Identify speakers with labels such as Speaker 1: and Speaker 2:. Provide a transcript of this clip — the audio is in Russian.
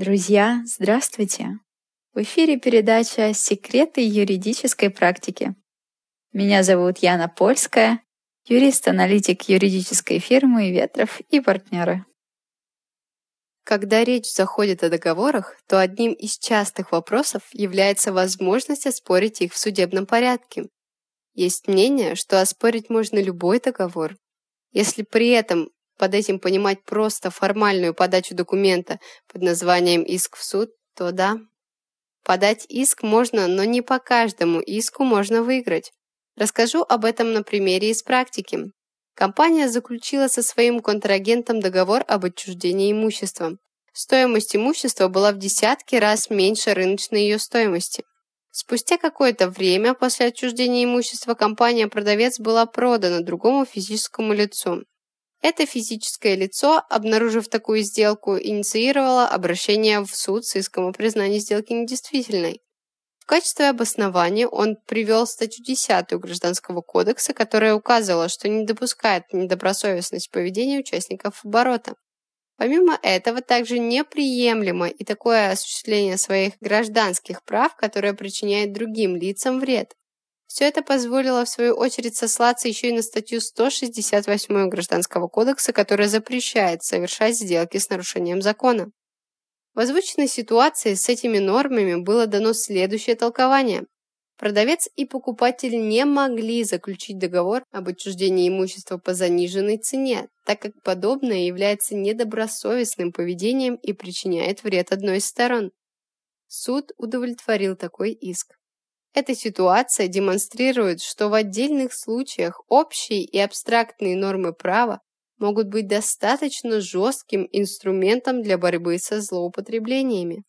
Speaker 1: Друзья, здравствуйте! В эфире передача «Секреты юридической практики». Меня зовут Яна Польская, юрист-аналитик юридической фирмы «Ветров» и партнеры.
Speaker 2: Когда речь заходит о договорах, то одним из частых вопросов является возможность оспорить их в судебном порядке. Есть мнение, что оспорить можно любой договор, если при этом под этим понимать просто формальную подачу документа под названием «иск в суд», то да. Подать иск можно, но не по каждому иску можно выиграть. Расскажу об этом на примере из практики. Компания заключила со своим контрагентом договор об отчуждении имущества. Стоимость имущества была в десятки раз меньше рыночной ее стоимости. Спустя какое-то время после отчуждения имущества компания-продавец была продана другому физическому лицу. Это физическое лицо, обнаружив такую сделку, инициировало обращение в суд с иском о признании сделки недействительной. В качестве обоснования он привел статью 10 Гражданского кодекса, которая указывала, что не допускает недобросовестность поведения участников оборота. Помимо этого, также неприемлемо и такое осуществление своих гражданских прав, которое причиняет другим лицам вред. Все это позволило, в свою очередь, сослаться еще и на статью 168 Гражданского кодекса, которая запрещает совершать сделки с нарушением закона. В озвученной ситуации с этими нормами было дано следующее толкование. Продавец и покупатель не могли заключить договор об отчуждении имущества по заниженной цене, так как подобное является недобросовестным поведением и причиняет вред одной из сторон. Суд удовлетворил такой иск. Эта ситуация демонстрирует, что в отдельных случаях общие и абстрактные нормы права могут быть достаточно жестким инструментом для борьбы со злоупотреблениями.